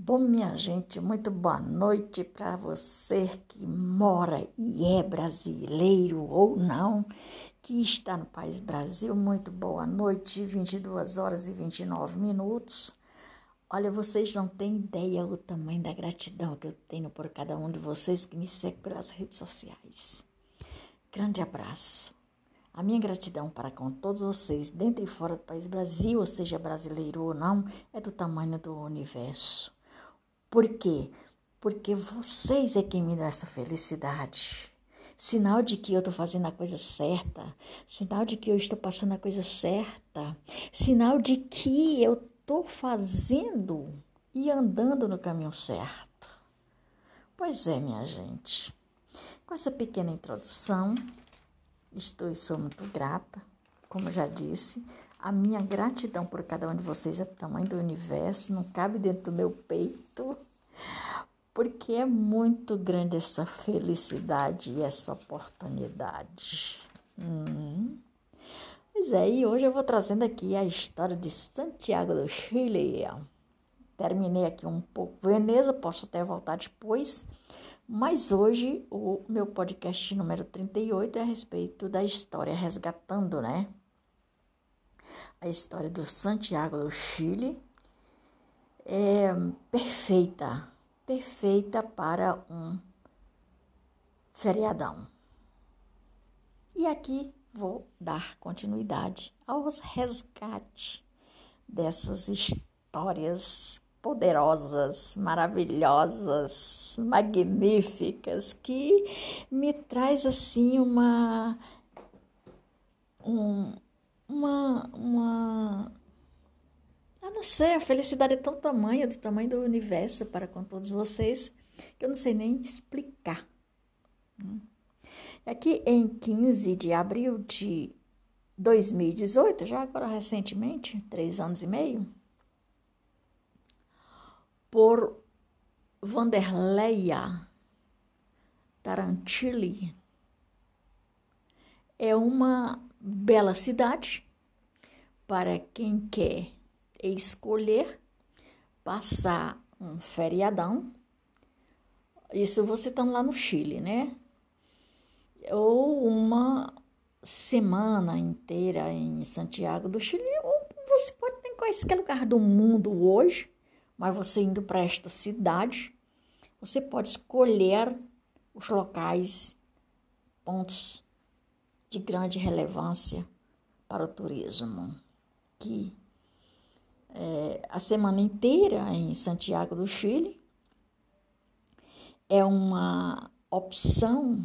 Bom, minha gente, muito boa noite para você que mora e é brasileiro ou não, que está no país Brasil. Muito boa noite, 22 horas e 29 minutos. Olha, vocês não têm ideia o tamanho da gratidão que eu tenho por cada um de vocês que me segue pelas redes sociais. Grande abraço. A minha gratidão para com todos vocês, dentro e fora do país Brasil, ou seja brasileiro ou não, é do tamanho do universo. Por quê? Porque vocês é quem me dá essa felicidade. Sinal de que eu estou fazendo a coisa certa, sinal de que eu estou passando a coisa certa, sinal de que eu estou fazendo e andando no caminho certo. Pois é, minha gente. Com essa pequena introdução, estou e sou muito grata, como já disse. A minha gratidão por cada um de vocês é tamanho do universo, não cabe dentro do meu peito, porque é muito grande essa felicidade e essa oportunidade. Hum. Pois é, e hoje eu vou trazendo aqui a história de Santiago do Chile. Terminei aqui um pouco Veneza, posso até voltar depois, mas hoje o meu podcast número 38 é a respeito da história resgatando, né? A história do Santiago do Chile é perfeita, perfeita para um feriadão. E aqui vou dar continuidade aos resgates dessas histórias poderosas, maravilhosas, magníficas que me traz assim uma um, uma, uma. Eu não sei, a felicidade é tão tamanha, do tamanho do universo para com todos vocês, que eu não sei nem explicar. Aqui em 15 de abril de 2018, já agora recentemente, três anos e meio, por Vanderleia Tarantilli, é uma bela cidade para quem quer escolher passar um feriadão. Isso você está lá no Chile, né? Ou uma semana inteira em Santiago do Chile, ou você pode estar em qualquer lugar do mundo hoje, mas você indo para esta cidade, você pode escolher os locais, pontos de grande relevância para o turismo, que é, a semana inteira em Santiago do Chile é uma opção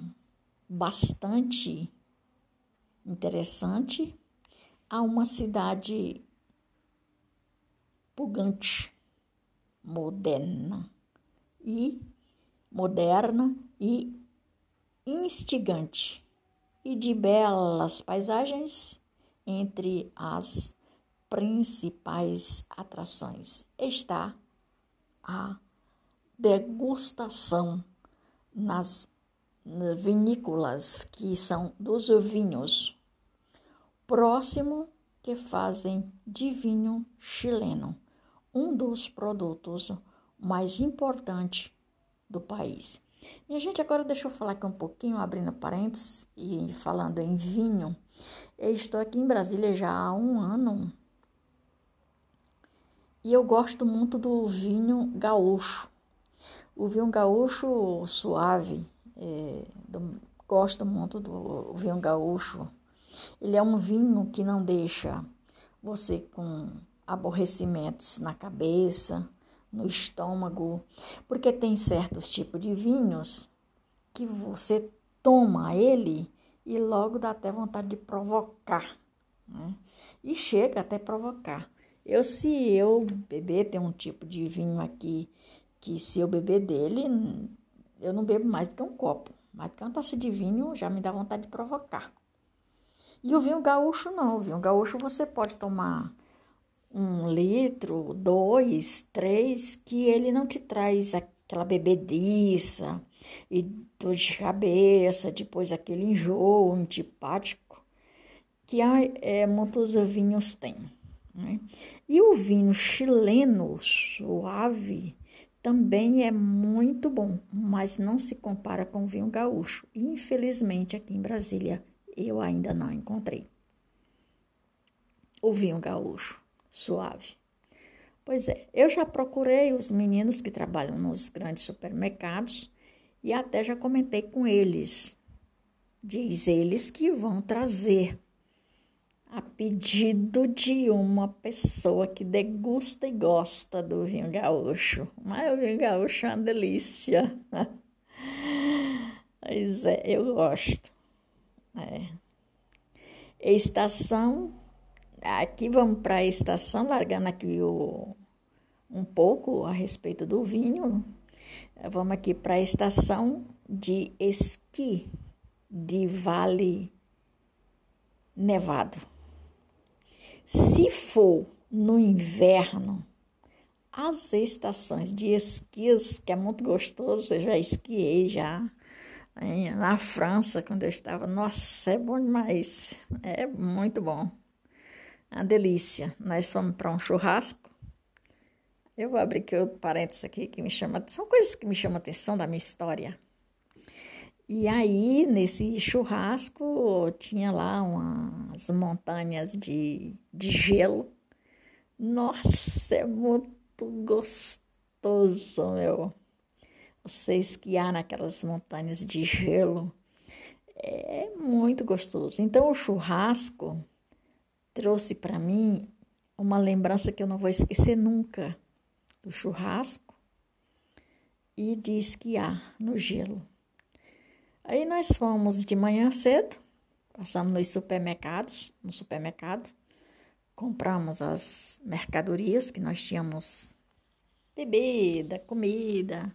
bastante interessante a uma cidade pugante, moderna e moderna e instigante e de belas paisagens entre as principais atrações está a degustação nas vinícolas que são dos vinhos próximo que fazem de vinho chileno, um dos produtos mais importantes do país. Minha gente, agora deixa eu falar aqui um pouquinho, abrindo parênteses e falando em vinho. Eu estou aqui em Brasília já há um ano e eu gosto muito do vinho gaúcho. O vinho gaúcho suave, é, do, gosto muito do vinho gaúcho. Ele é um vinho que não deixa você com aborrecimentos na cabeça, no estômago, porque tem certos tipos de vinhos que você toma ele e logo dá até vontade de provocar, né? E chega até provocar. Eu, se eu beber, tem um tipo de vinho aqui que se eu beber dele, eu não bebo mais do que um copo. Mas uma taça de vinho já me dá vontade de provocar. E o vinho gaúcho não. O vinho gaúcho você pode tomar um litro, dois, três, que ele não te traz aquela bebediça e dor de cabeça, depois aquele enjoo antipático que é, muitos vinhos têm. Né? E o vinho chileno suave também é muito bom, mas não se compara com o vinho gaúcho. Infelizmente, aqui em Brasília, eu ainda não encontrei o vinho gaúcho suave. Pois é, eu já procurei os meninos que trabalham nos grandes supermercados e até já comentei com eles. Diz eles que vão trazer a pedido de uma pessoa que degusta e gosta do vinho gaúcho. Mas o vinho gaúcho é uma delícia. Pois é, eu gosto. É. Estação. Aqui vamos para a estação, largando aqui o, um pouco a respeito do vinho. Vamos aqui para a estação de esqui de Vale Nevado. Se for no inverno, as estações de esquias, que é muito gostoso, eu já esquiei já na França, quando eu estava. Nossa, é bom demais. É muito bom. Uma delícia. Nós fomos para um churrasco. Eu vou abrir aqui outro parênteses aqui que me chama. São coisas que me chamam a atenção da minha história. E aí, nesse churrasco, tinha lá umas montanhas de, de gelo. Nossa, é muito gostoso, meu. Você esquiar naquelas montanhas de gelo é muito gostoso. Então, o churrasco trouxe para mim uma lembrança que eu não vou esquecer nunca do churrasco e de esquiar no gelo. Aí nós fomos de manhã cedo, passamos nos supermercados, no supermercado, compramos as mercadorias que nós tínhamos, bebida, comida,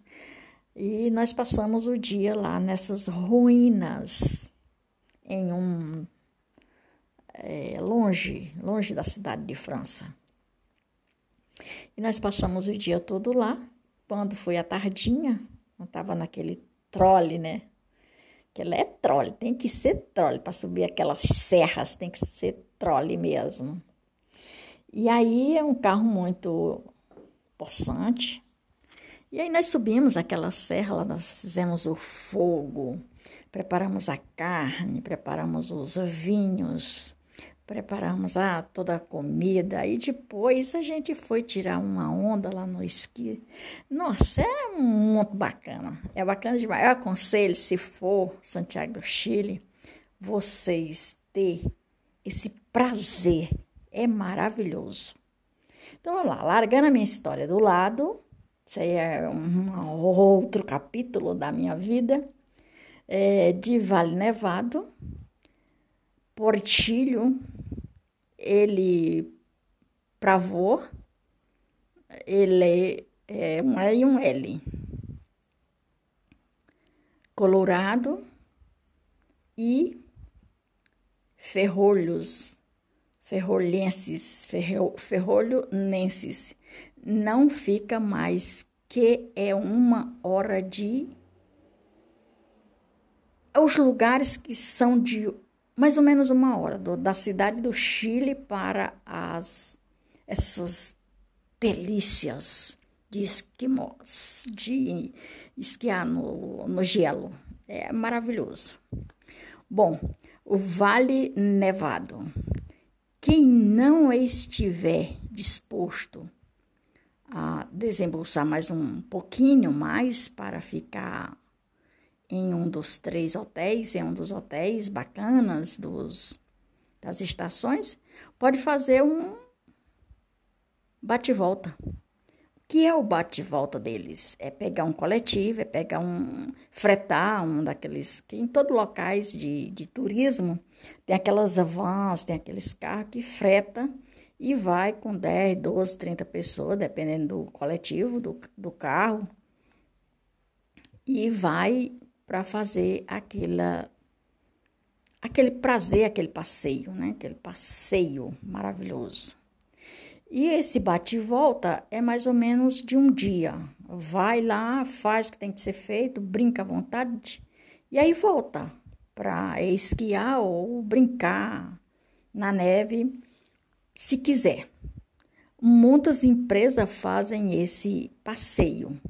e nós passamos o dia lá nessas ruínas, em um é, longe, longe da cidade de França. E nós passamos o dia todo lá. Quando foi a tardinha, eu estava naquele trole, né? que ela é trole, tem que ser trole para subir aquelas serras, tem que ser trole mesmo. E aí é um carro muito possante. E aí nós subimos aquela serra, lá nós fizemos o fogo, preparamos a carne, preparamos os vinhos, preparamos ah, toda a comida e depois a gente foi tirar uma onda lá no esqui. Nossa, é muito bacana. É bacana demais. Eu aconselho, se for Santiago do Chile, vocês ter esse prazer. É maravilhoso. Então vamos lá, largando a minha história do lado, isso aí é um outro capítulo da minha vida, é, de Vale Nevado, Portilho, ele pravô, ele é um E e um L. Colorado e ferrolhos, ferrolhenses, ferro, ferrolhonenses. Não fica mais que é uma hora de os lugares que são de mais ou menos uma hora do, da cidade do Chile para as essas delícias de esquimós, de esquiar no, no gelo. É maravilhoso. Bom, o Vale Nevado. Quem não estiver disposto a desembolsar mais um pouquinho mais para ficar em um dos três hotéis, em um dos hotéis bacanas dos, das estações, pode fazer um bate-volta. O que é o bate-volta deles? É pegar um coletivo, é pegar um. fretar um daqueles. que em todos locais de, de turismo tem aquelas vans, tem aqueles carros que freta e vai com 10, 12, 30 pessoas, dependendo do coletivo, do, do carro, e vai para fazer aquela, aquele prazer, aquele passeio, né? Aquele passeio maravilhoso. E esse bate e volta é mais ou menos de um dia. Vai lá, faz o que tem que ser feito, brinca à vontade e aí volta para esquiar ou brincar na neve se quiser. Muitas empresas fazem esse passeio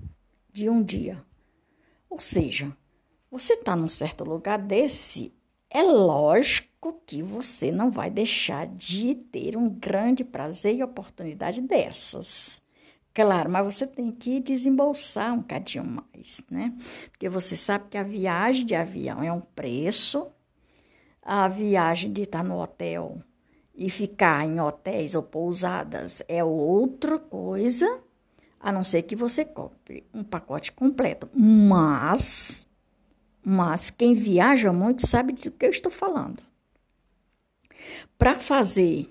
de um dia. Ou seja, você está num certo lugar desse, é lógico que você não vai deixar de ter um grande prazer e oportunidade dessas. Claro, mas você tem que desembolsar um cadinho mais, né? Porque você sabe que a viagem de avião é um preço, a viagem de estar no hotel e ficar em hotéis ou pousadas é outra coisa, a não ser que você compre um pacote completo. Mas, mas quem viaja muito sabe do que eu estou falando. Para fazer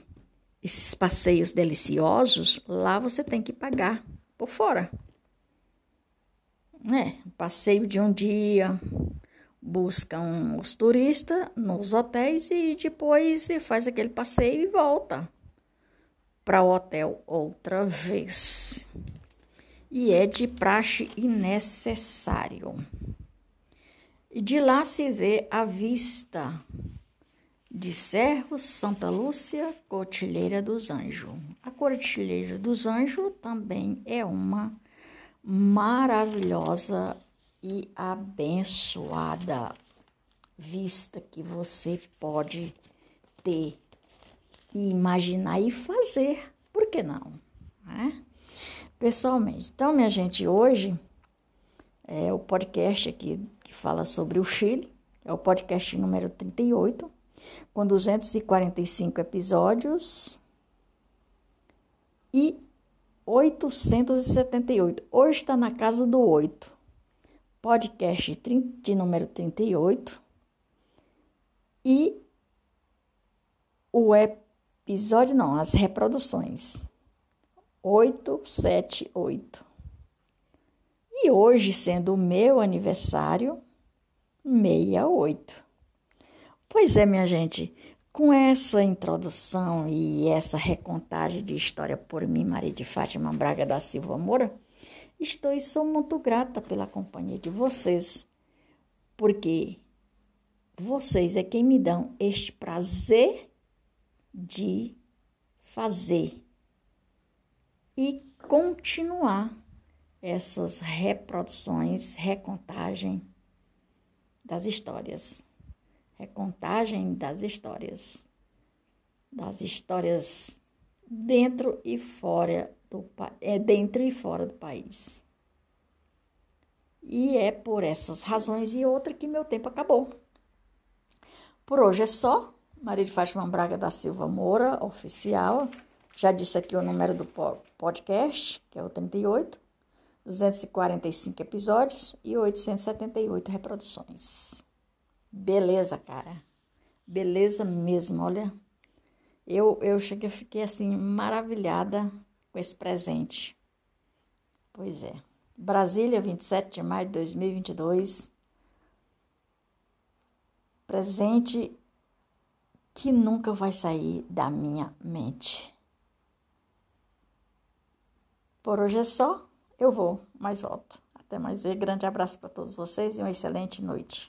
esses passeios deliciosos, lá você tem que pagar por fora. É, passeio de um dia, buscam os turistas nos hotéis e depois faz aquele passeio e volta para o hotel outra vez. E é de praxe e necessário. E de lá se vê a vista de Serros, Santa Lúcia, Cotilheira dos Anjos. A Cotilheira dos Anjos também é uma maravilhosa e abençoada vista que você pode ter e imaginar e fazer, por que não? Né? Pessoalmente. Então, minha gente, hoje é o podcast aqui fala sobre o Chile, é o podcast número 38 com 245 episódios e 878. Hoje está na casa do 8. Podcast de número 38. E o episódio, não, as reproduções. 878. E hoje, sendo o meu aniversário, 68. Pois é, minha gente, com essa introdução e essa recontagem de história por mim, Maria de Fátima Braga da Silva Moura, estou e sou muito grata pela companhia de vocês, porque vocês é quem me dão este prazer de fazer e continuar essas reproduções, recontagem das histórias recontagem das histórias, das histórias dentro e fora do é dentro e fora do país. E é por essas razões e outra que meu tempo acabou. Por hoje é só. Maria de Fátima Braga da Silva Moura, oficial. Já disse aqui o número do podcast, que é o 38, 245 episódios e 878 reproduções. Beleza, cara. Beleza mesmo, olha. Eu, eu cheguei, fiquei assim maravilhada com esse presente. Pois é. Brasília, 27 de maio de 2022. Presente que nunca vai sair da minha mente. Por hoje é só. Eu vou, mas volto. Até mais ver. Grande abraço para todos vocês e uma excelente noite.